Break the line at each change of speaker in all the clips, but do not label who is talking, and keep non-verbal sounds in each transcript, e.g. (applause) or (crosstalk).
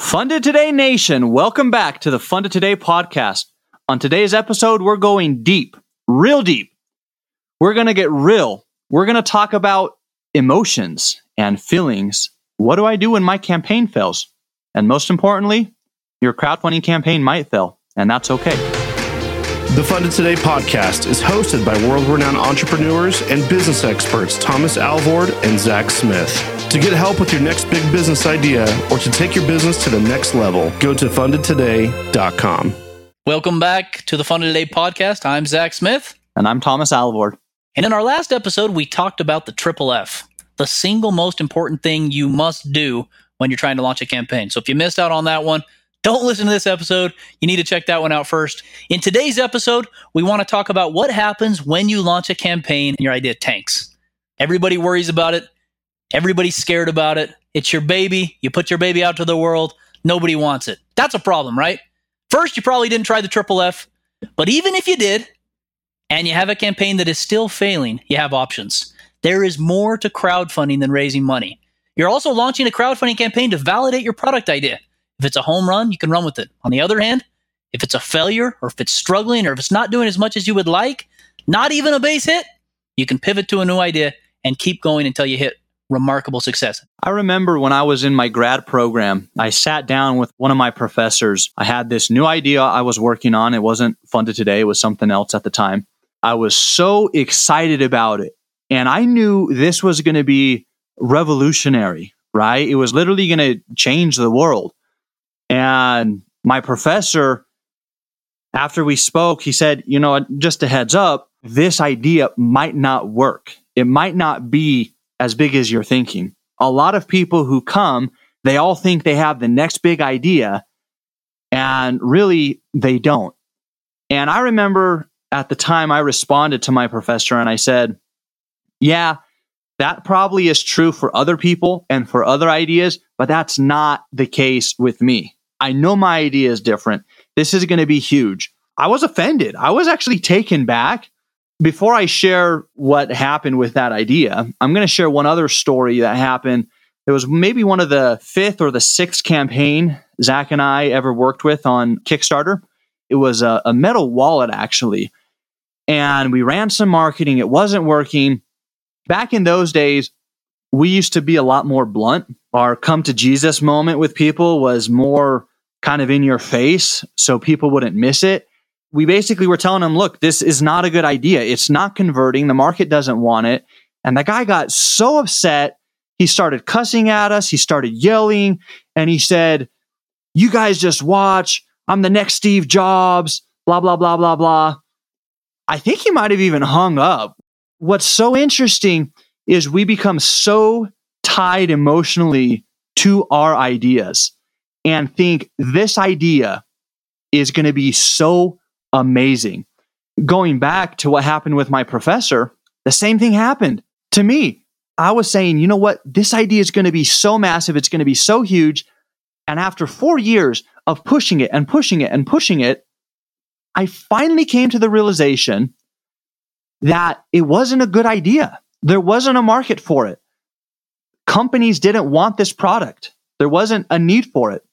Funded Today Nation, welcome back to the Funded Today podcast. On today's episode, we're going deep, real deep. We're going to get real. We're going to talk about emotions and feelings. What do I do when my campaign fails? And most importantly, your crowdfunding campaign might fail, and that's okay.
The Funded Today podcast is hosted by world renowned entrepreneurs and business experts Thomas Alvord and Zach Smith. To get help with your next big business idea or to take your business to the next level, go to fundedtoday.com.
Welcome back to the Funded Today podcast. I'm Zach Smith.
And I'm Thomas Alvord.
And in our last episode, we talked about the triple F, the single most important thing you must do when you're trying to launch a campaign. So if you missed out on that one, don't listen to this episode. You need to check that one out first. In today's episode, we want to talk about what happens when you launch a campaign and your idea tanks. Everybody worries about it. Everybody's scared about it. It's your baby. You put your baby out to the world. Nobody wants it. That's a problem, right? First, you probably didn't try the triple F. But even if you did, and you have a campaign that is still failing, you have options. There is more to crowdfunding than raising money. You're also launching a crowdfunding campaign to validate your product idea. If it's a home run, you can run with it. On the other hand, if it's a failure or if it's struggling or if it's not doing as much as you would like, not even a base hit, you can pivot to a new idea and keep going until you hit remarkable success.
I remember when I was in my grad program, I sat down with one of my professors. I had this new idea I was working on. It wasn't funded today, it was something else at the time. I was so excited about it. And I knew this was going to be revolutionary, right? It was literally going to change the world. And my professor, after we spoke, he said, you know, just a heads up, this idea might not work. It might not be as big as you're thinking. A lot of people who come, they all think they have the next big idea, and really they don't. And I remember at the time I responded to my professor and I said, Yeah, that probably is true for other people and for other ideas, but that's not the case with me. I know my idea is different. This is going to be huge. I was offended. I was actually taken back before I share what happened with that idea, I'm going to share one other story that happened. It was maybe one of the fifth or the sixth campaign Zach and I ever worked with on Kickstarter. It was a, a metal wallet, actually. And we ran some marketing. It wasn't working. Back in those days, we used to be a lot more blunt. Our come to Jesus moment with people was more kind of in your face so people wouldn't miss it we basically were telling him, look, this is not a good idea. It's not converting. The market doesn't want it. And the guy got so upset. He started cussing at us. He started yelling and he said, you guys just watch. I'm the next Steve Jobs, blah, blah, blah, blah, blah. I think he might have even hung up. What's so interesting is we become so tied emotionally to our ideas and think this idea is going to be so amazing. Going back to what happened with my professor, the same thing happened to me. I was saying, you know what? This idea is going to be so massive. It's going to be so huge. And after four years of pushing it and pushing it and pushing it, I finally came to the realization that it wasn't a good idea. There wasn't a market for it. Companies didn't want this product. There wasn't a need for it.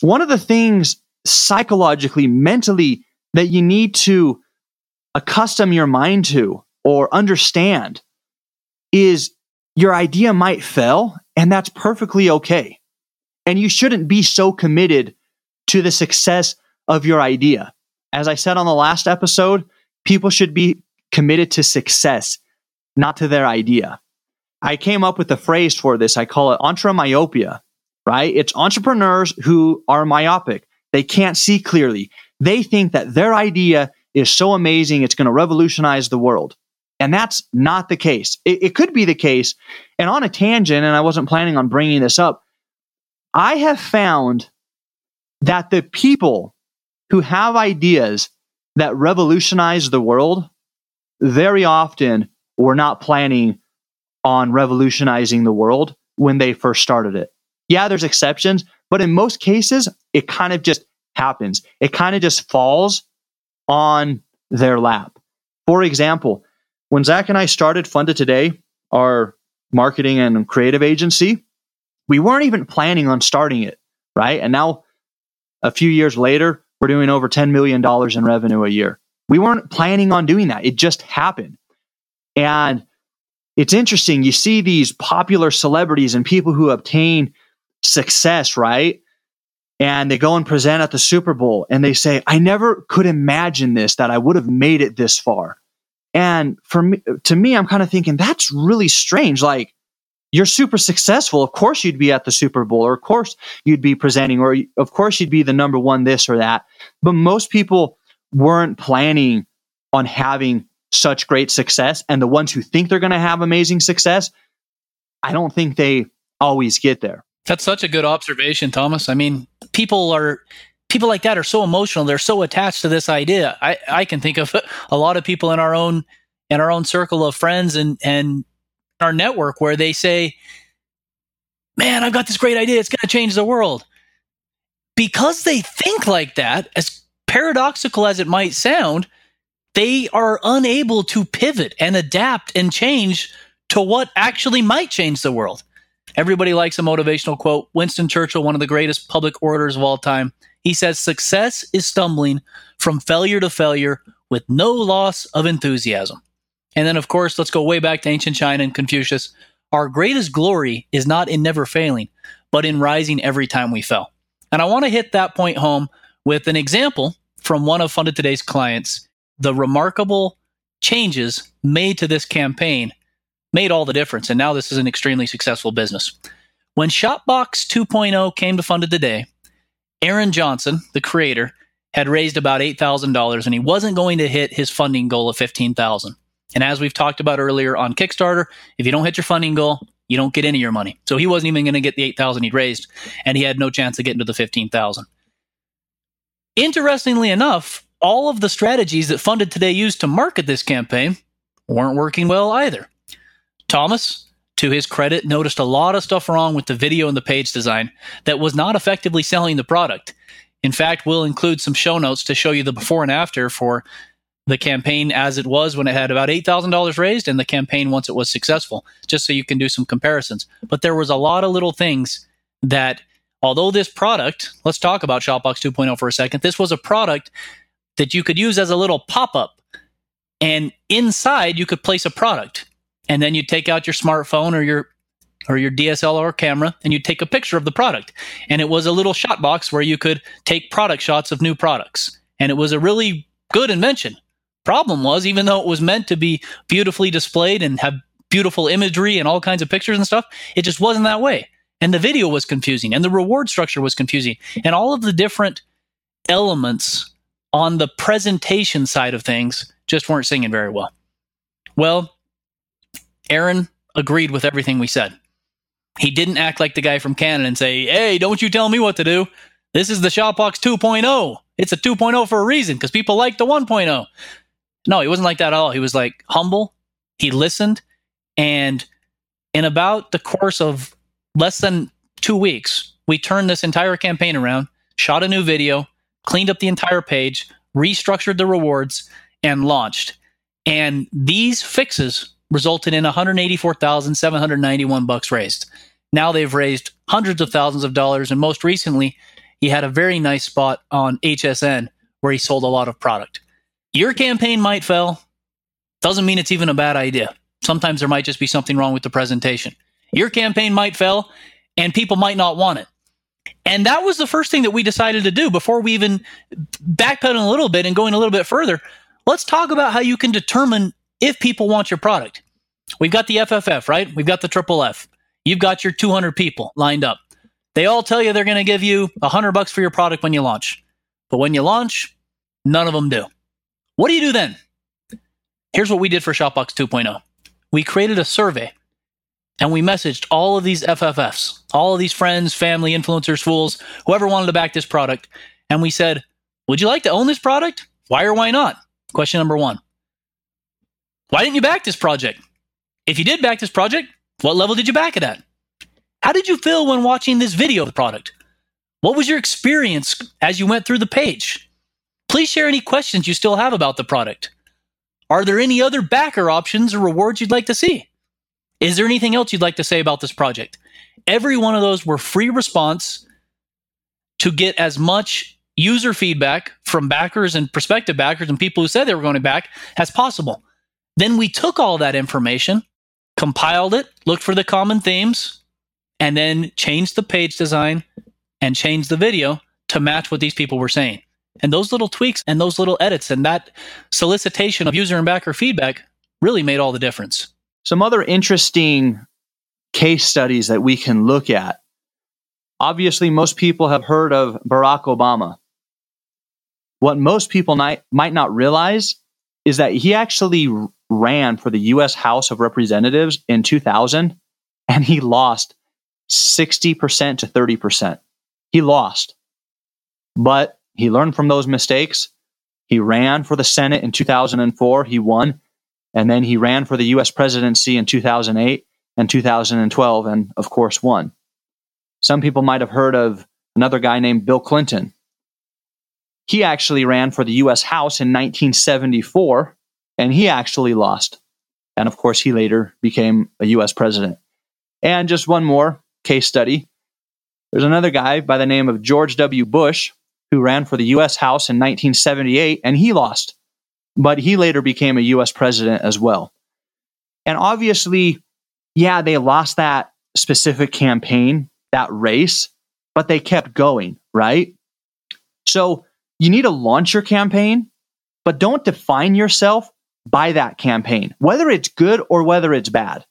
One of the things psychologically, mentally that you need to accustom your mind to or understand is your idea might fail, and that's perfectly okay. And you shouldn't be so committed to the success of your idea. As I said on the last episode, people should be committed to success, not to their idea. I came up with a phrase for this. I call it entremyopia, right? It's entrepreneurs who are myopic. They can't see clearly. They think that their idea is so amazing, it's going to revolutionize the world. And that's not the case. It, it, could be the case. And on a tangent, and I wasn't planning on bringing this up, I have found that the people who have ideas that revolutionize the world very often were not planning on revolutionizing the world when they first started it. Yeah, there's exceptions, but in most cases, it kind of just happens. It kind of just falls on their lap. For example, when Zach and I started Funded Today, our marketing and creative agency, we weren't even planning on starting it. right? And now a few years later, we're doing over $10 million in revenue a year. We weren't planning on doing that. It just happened. And it's interesting. You see these popular celebrities and people who obtain success, right? And they go and present at the Super Bowl and they say, I never could imagine this, that I would have made it this far. And for me, to me, I'm kind of thinking that's really strange. Like, you're super successful. Of course, you'd be at the Super Bowl, or of course, you'd be presenting, or of course, you'd be the number one this or that. But most people weren't planning on having such great success. And the ones who think they're going to have amazing success, I don't think they always get there.
That's such a good observation, Thomas. I mean, people are people like that are so emotional. They're so attached to this idea. I, I can think of (laughs) a lot of people in our own in our own circle of friends and and our network where they say, "Man, I've got this great idea. It's going to change the world." Because they think like that, as paradoxical as it might sound, they are unable to pivot and adapt and change to what actually might change the world. Everybody likes a motivational quote. Winston Churchill, one of the greatest public orators of all time, he says, Success is stumbling from failure to failure with no loss of enthusiasm. And then, of course, let's go way back to ancient China and Confucius. Our greatest glory is not in never failing, but in rising every time we fell. And I want to hit that point home with an example from one of Funded Today's clients the remarkable changes made to this campaign made all the difference. And now this is an extremely successful business. When ShotBox 2.0 came to Funded Today, Aaron Johnson, the creator, had raised about $8,000 and he wasn't going to hit his funding goal of 15,000. And as we've talked about earlier on Kickstarter, if you don't hit your funding goal, you don't get any of your money. So he wasn't even going to get the 8,000 he'd raised and he had no chance of getting to the 15,000. Interestingly enough, all of the strategies that Funded Today used to market this campaign weren't working well either. Thomas, to his credit, noticed a lot of stuff wrong with the video and the page design that was not effectively selling the product. In fact, we'll include some show notes to show you the before and after for the campaign as it was when it had about $8,000 raised and the campaign once it was successful, just so you can do some comparisons. But there was a lot of little things that, although this product, let's talk about ShotBox 2.0 for a second, this was a product that you could use as a little pop up. And inside, you could place a product. And then you'd take out your smartphone or your or your DSLR camera and you'd take a picture of the product. And it was a little shot box where you could take product shots of new products. And it was a really good invention. Problem was, even though it was meant to be beautifully displayed and have beautiful imagery and all kinds of pictures and stuff, it just wasn't that way. And the video was confusing and the reward structure was confusing. And all of the different elements on the presentation side of things just weren't singing very well. Well, Aaron agreed with everything we said. He didn't act like the guy from Canada and say, Hey, don't you tell me what to do. This is the ShotBox 2.0. It's a 2.0 for a reason because people like the 1.0. No, he wasn't like that at all. He was like humble. He listened. And in about the course of less than two weeks, we turned this entire campaign around, shot a new video, cleaned up the entire page, restructured the rewards, and launched. And these fixes resulted in 184,791 bucks raised. Now they've raised hundreds of thousands of dollars, and most recently, he had a very nice spot on HSN where he sold a lot of product. Your campaign might fail. Doesn't mean it's even a bad idea. Sometimes there might just be something wrong with the presentation. Your campaign might fail, and people might not want it. And that was the first thing that we decided to do before we even backpedal a little bit and going a little bit further. Let's talk about how you can determine if people want your product. We've got the FFF, right? We've got the triple F. You've got your 200 people lined up. They all tell you they're going to give you 100 bucks for your product when you launch. But when you launch, none of them do. What do you do then? Here's what we did for ShotBox 2.0. We created a survey and we messaged all of these FFFs, all of these friends, family, influencers, fools, whoever wanted to back this product. And we said, Would you like to own this product? Why or why not? Question number one. Why didn't you back this project? If you did back this project, what level did you back it at? How did you feel when watching this video of the product? What was your experience as you went through the page? Please share any questions you still have about the product. Are there any other backer options or rewards you'd like to see? Is there anything else you'd like to say about this project? Every one of those were free response to get as much user feedback from backers and prospective backers and people who said they were going to back as possible. Then we took all that information, compiled it, looked for the common themes, and then changed the page design and changed the video to match what these people were saying. And those little tweaks and those little edits and that solicitation of user and backer feedback really made all the difference.
Some other interesting case studies that we can look at. Obviously, most people have heard of Barack Obama. What most people might, not realize is that he actually ran for the US House of Representatives in 2000 and he lost 60% to 30%. He lost. But he learned from those mistakes. He ran for the Senate in 2004. He won. And then he ran for the US presidency in 2008 and 2012, and of course, won. Some people might have heard of another guy named Bill Clinton. He actually ran for the US House in 1974, and he actually lost. And of course, he later became a US president. And just one more case study. There's another guy by the name of George W. Bush who ran for the US House in 1978, and he lost. But he later became a US president as well. And obviously, yeah, they lost that specific campaign, that race, but they kept going, right? So you need to launch your campaign, but don't define yourself by that campaign, whether it's good or whether it's bad.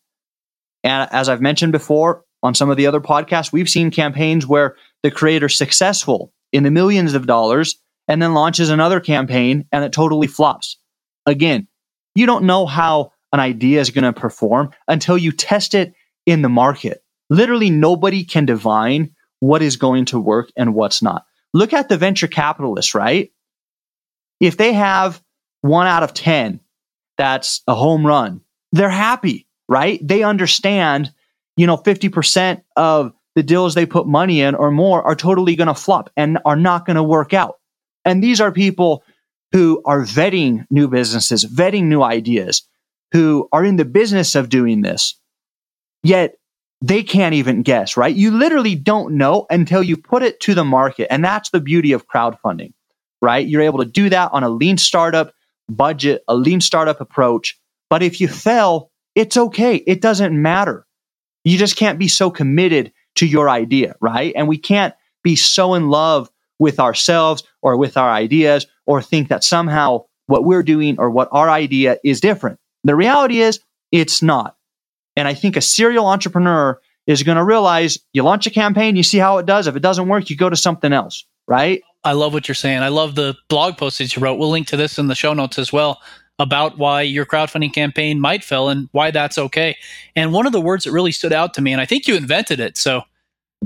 And as I've mentioned before on some of the other podcasts, we've seen campaigns where the creator's successful in the millions of dollars and then launches another campaign and it totally flops. Again, you don't know how an idea is going to perform until you test it in the market. Literally, nobody can divine what is going to work and what's not. Look at the venture capitalists, right? If they have one out of 10 that's a home run, they're happy, right? They understand, you know, 50% of the deals they put money in or more are totally going to flop and are not going to work out. And these are people who are vetting new businesses, vetting new ideas, who are in the business of doing this. Yet they can't even guess, right? You literally don't know until you put it to the market. And that's the beauty of crowdfunding, right? You're able to do that on a lean startup budget, a lean startup approach. But if you fail, it's okay. It doesn't matter. You just can't be so committed to your idea, right? And we can't be so in love with ourselves or with our ideas or think that somehow what we're doing or what our idea is different. The reality is it's not. And I think a serial entrepreneur is going to realize you launch a campaign, you see how it does. If it doesn't work, you go to something else, right?
I love what you're saying. I love the blog post that you wrote. We'll link to this in the show notes as well about why your crowdfunding campaign might fail and why that's okay. And one of the words that really stood out to me, and I think you invented it, so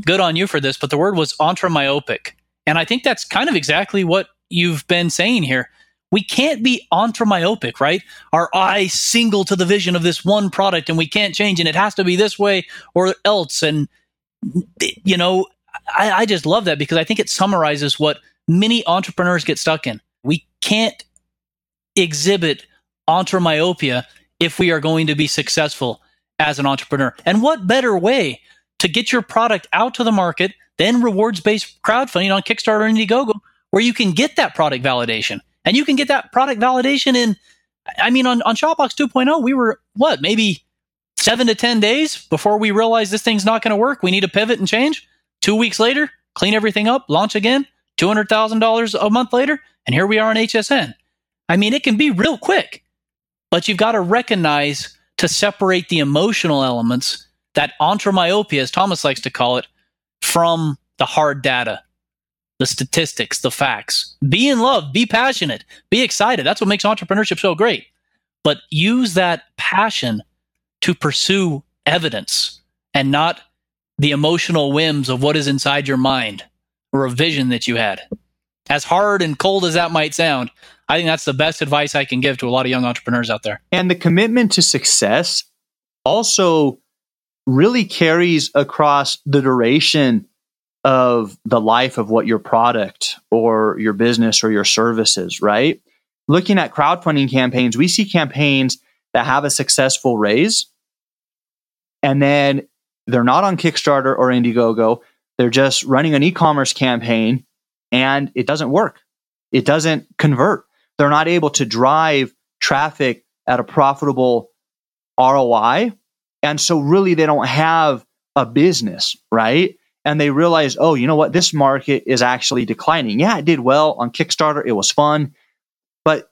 good on you for this, but the word was entremyopic. And I think that's kind of exactly what you've been saying here. We can't be entremyopic, right? Our eyes single to the vision of this one product and we can't change and it has to be this way or else. And, you know, I, I just love that because I think it summarizes what many entrepreneurs get stuck in. We can't exhibit entremyopia if we are going to be successful as an entrepreneur. And what better way to get your product out to the market than rewards based crowdfunding on Kickstarter and Indiegogo, where you can get that product validation? And you can get that product validation in, I mean, on, on ShotBox 2.0, we were what, maybe seven to 10 days before we realized this thing's not going to work. We need to pivot and change. Two weeks later, clean everything up, launch again, $200,000 a month later, and here we are on HSN. I mean, it can be real quick, but you've got to recognize to separate the emotional elements, that entremyopia, as Thomas likes to call it, from the hard data, the statistics, the facts. Be in love, be passionate, be excited. That's what makes entrepreneurship so great. But use that passion to pursue evidence and not the emotional whims of what is inside your mind or a vision that you had. As hard and cold as that might sound, I think that's the best advice I can give to a lot of young entrepreneurs out there.
And the commitment to success also really carries across the duration of the life of what your product or your business or your services, right? Looking at crowdfunding campaigns, we see campaigns that have a successful raise and then they're not on Kickstarter or Indiegogo. They're just running an e commerce campaign and it doesn't work. It doesn't convert. They're not able to drive traffic at a profitable ROI. And so, really, they don't have a business, right? And they realize, oh, you know what? This market is actually declining. Yeah, it did well on Kickstarter. It was fun. But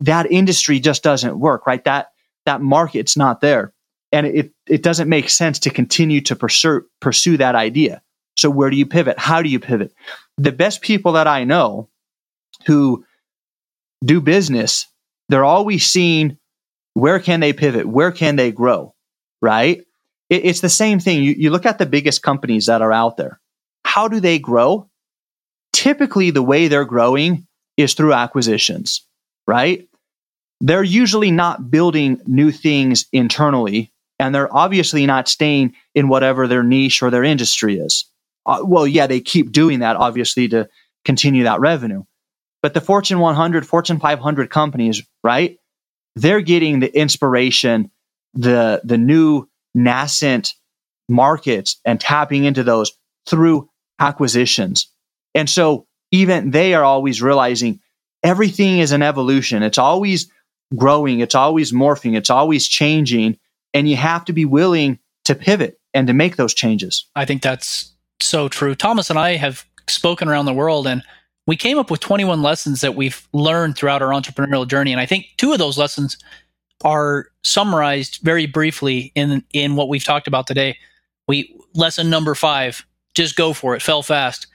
that industry just doesn't work, right? That that market's not there. And it, it doesn't make sense to continue to pursue, pursue that idea. So where do you pivot? How do you pivot? The best people that I know who do business, they're always seeing where can they pivot? Where can they grow? Right? It, it's the same thing. You, you look at the biggest companies that are out there. How do they grow? Typically, the way they're growing is through acquisitions, right? They're usually not building new things internally, and they're obviously not staying in whatever their niche or their industry is. Uh, well, yeah, they keep doing that, obviously, to continue that revenue. But the Fortune 100, Fortune 500 companies, right? They're getting the inspiration, the the new nascent markets and tapping into those through acquisitions. And so even they are always realizing everything is an evolution. It's always growing, it's always morphing, it's always changing, and you have to be willing to pivot and to make those changes.
I think that's so true. Thomas and I have spoken around the world and we came up with 21 lessons that we've learned throughout our entrepreneurial journey. And I think two of those lessons are summarized very briefly in, in what we've talked about today. We lesson number five, just go for it, fell fast.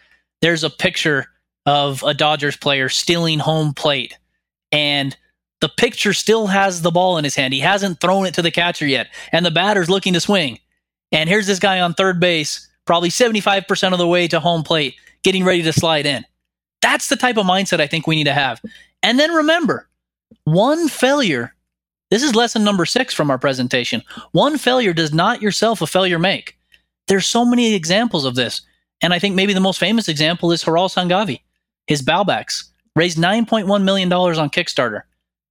There's a picture of a Dodgers player stealing home plate and the picture still has the ball in his hand. He hasn't thrown it to the catcher yet, and the batter's looking to swing. And here's this guy on third base, probably 75% of the way to home plate, getting ready to slide in. That's the type of mindset I think we need to have. And then remember, one failure, this is lesson number six from our presentation. One failure does not yourself a failure make. There's so many examples of this. And I think maybe the most famous example is Hiral Sanghavi. His Baubax raised $9.1 million on Kickstarter.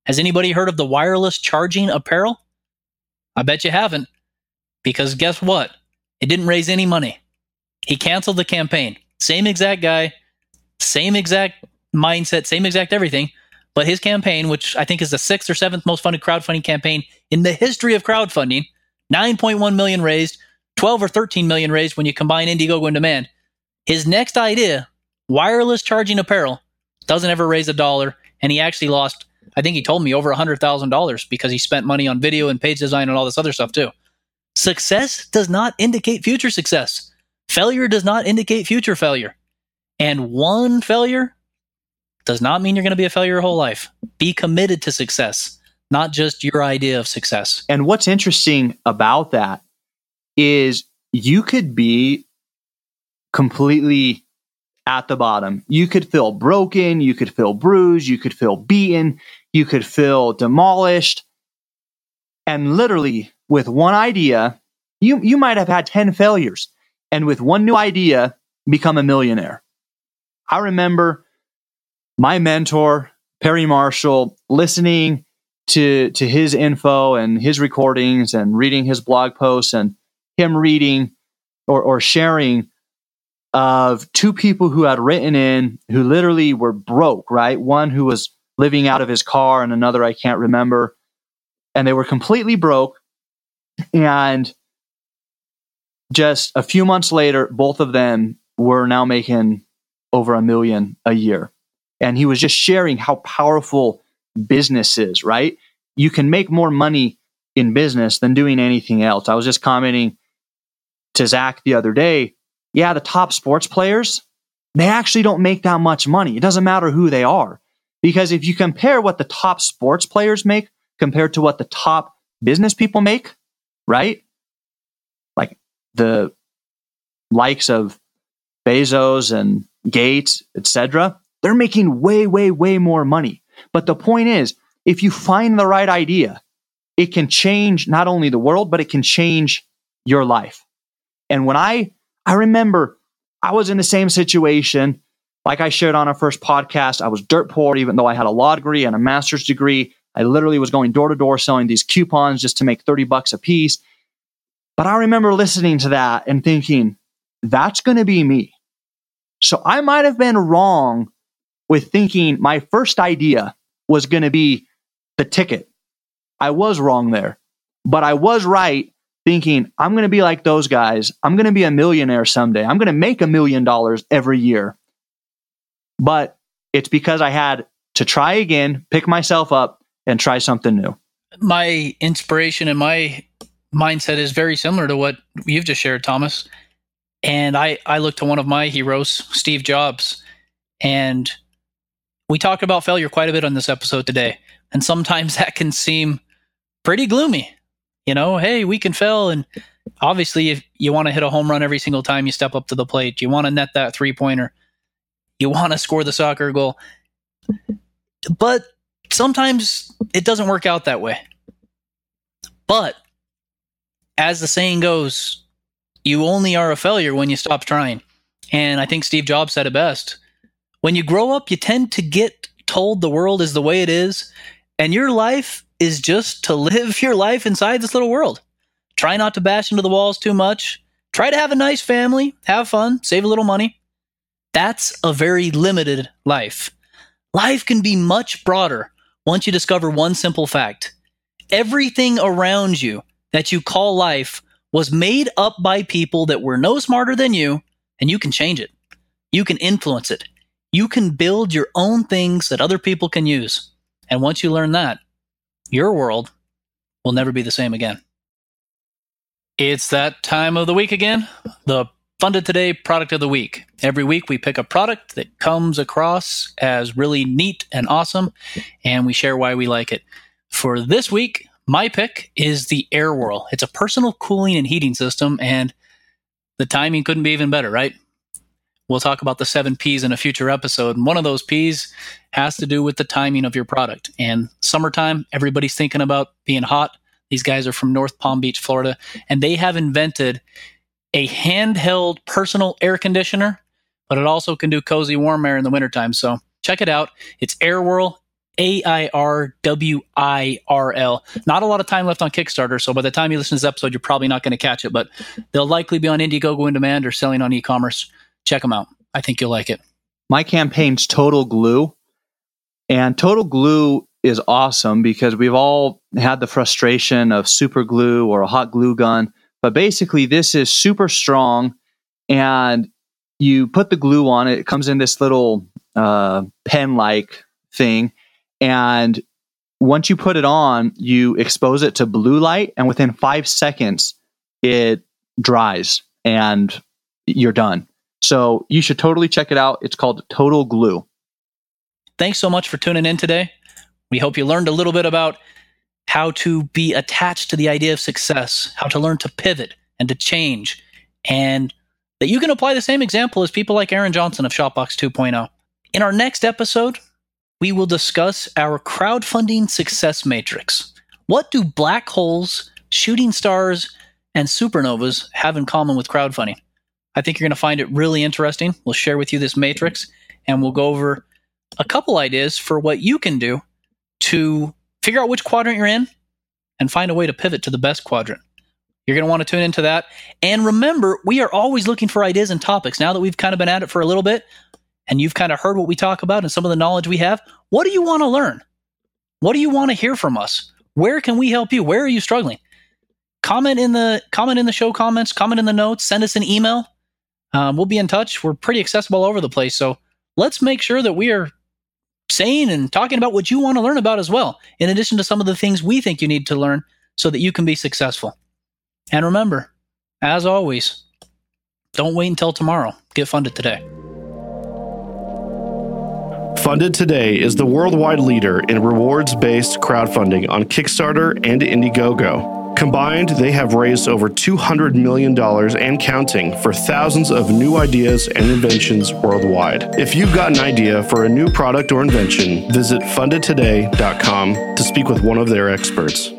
Has anybody heard of the wireless charging apparel? I bet you haven't. Because guess what? It didn't raise any money. He canceled the campaign. Same exact guy, same exact mindset, same exact everything. But his campaign, which I think is the sixth or seventh most funded crowdfunding campaign in the history of crowdfunding, 9.1 million raised, 12 or 13 million raised when you combine Indiegogo and demand. His next idea, wireless charging apparel, doesn't ever raise a dollar, and he actually lost, I think he told me, over $100,000 because he spent money on video and page design and all this other stuff too. Success does not indicate future success. Failure does not indicate future failure. And one failure does not mean you're going to be a failure your whole life. Be committed to success, not just your idea of success.
And what's interesting about that is you could be completely at the bottom. You could feel broken, you could feel bruised, you could feel beaten, you could feel demolished. And literally, with one idea, you, you might have had 10 failures. And with one new idea, become a millionaire. I remember my mentor, Perry Marshall, listening to, to his info and his recordings and reading his blog posts and him reading or, or sharing of two people who had written in who literally were broke, right? One who was living out of his car and another I can't remember. And they were completely broke. And just a few months later, both of them were now making over a million a year. And he was just sharing how powerful business is, right? You can make more money in business than doing anything else. I was just commenting to Zach the other day. Yeah, the top sports players, they actually don't make that much money. It doesn't matter who they are. Because if you compare what the top sports players make compared to what the top business people make, right? Like the likes of Bezos and Gates, etc., they're making way, way, way more money. But the point is, if you find the right idea, it can change not only the world, but it can change your life. And when I, I remember I was in the same situation, like I shared on our first podcast, I was dirt poor, even though I had a law degree and a master's degree. I literally was going door to door selling these coupons just to make 30 bucks a piece. But I remember listening to that and thinking, that's going to be me. So I might have been wrong with thinking my first idea was going to be the ticket. I was wrong there, but I was right thinking I'm going to be like those guys. I'm going to be a millionaire someday. I'm going to make a million dollars every year. But it's because I had to try again, pick myself up, and try something new.
My inspiration and my mindset is very similar to what you've just shared, Thomas. And I, I look to one of my heroes, Steve Jobs. And we talked about failure quite a bit on this episode today. And sometimes (laughs) that can seem pretty gloomy. You know, hey, we can fail. And obviously, if you want to hit a home run every single time you step up to the plate, you want to net that three pointer, you want to score the soccer goal. But sometimes it doesn't work out that way. But as the saying goes, you only are a failure when you stop trying. And I think Steve Jobs said it best. When you grow up, you tend to get told the world is the way it is, and your life is just to live (laughs) your life inside this little world. Try not to bash into the walls too much. Try to have a nice family, have fun, save a little money. That's a very limited life. Life can be much broader once you discover one simple fact. Everything around you that you call life was made up by people that were no smarter than you, and you can change it. You can influence it. You can build your own things that other people can use. And once you learn that, your world will never be the same again. It's that time of the week again. The Funded Today product of the week. Every week we pick a product that comes across as really neat and awesome, and we share why we like it. For this week, my pick is the Airwirl. It's a personal cooling and heating system, and the timing couldn't be even better, right? We'll talk about the seven P's in a future episode. And one of those P's has to do with the timing of your product. And summertime, everybody's thinking about being hot. These guys are from North Palm Beach, Florida, and they have invented a handheld personal air conditioner, but it also can do cozy warm air in the wintertime. So check it out. It's Airwirl, A I R W I R L. Not a lot of time left on Kickstarter, so by the time you listen to this episode, you're probably not going to catch it, but they'll likely be on Indiegogo in demand or selling on e commerce check them out. I think you'll like it.
My campaign's Total Glue. And Total Glue is awesome because we've all had the frustration of super glue or a hot glue gun. But basically, this is super strong and you put the glue on it. It comes in this little uh, pen like thing. And once you put it on, you expose it to blue light, and within five seconds, it dries and you're done. So you should totally check it out. It's called Total Glue.
Thanks so much for tuning in today. We hope you learned a little bit about how to be attached to the idea of success, how to learn to pivot and to change, and that you can apply the same example as people like Aaron Johnson of ShotBox 2.0. In our next episode, we will discuss our crowdfunding success matrix. What do black holes, shooting stars, and supernovas have in common with crowdfunding? I think you're going to find it really interesting. We'll share with you this matrix and we'll go over a couple ideas for what you can do to figure out which quadrant you're in and find a way to pivot to the best quadrant. You're going to want to tune into that. And remember, we are always looking for ideas and topics. Now that we've kind of been at it for a little bit and you've kind of heard what we talk about and some of the knowledge we have, what do you want to learn? What do you want to hear from us? Where can we help you? Where are you struggling? Comment in the comment in the show comments, comment in the notes, send us an email um, we'll be in touch. We're pretty accessible all over the place. So let's make sure that we are saying and talking about what you want to learn about as well, in addition to some of the things we think you need to learn so that you can be successful. And remember, as always, don't wait until tomorrow. Get funded today.
Funded Today is the worldwide leader in rewards based crowdfunding on Kickstarter and Indiegogo. Combined, they have raised over $200 million and counting for thousands of new ideas and inventions worldwide. If you've got an idea for a new product or invention, visit fundedtoday.com to speak with one of their experts.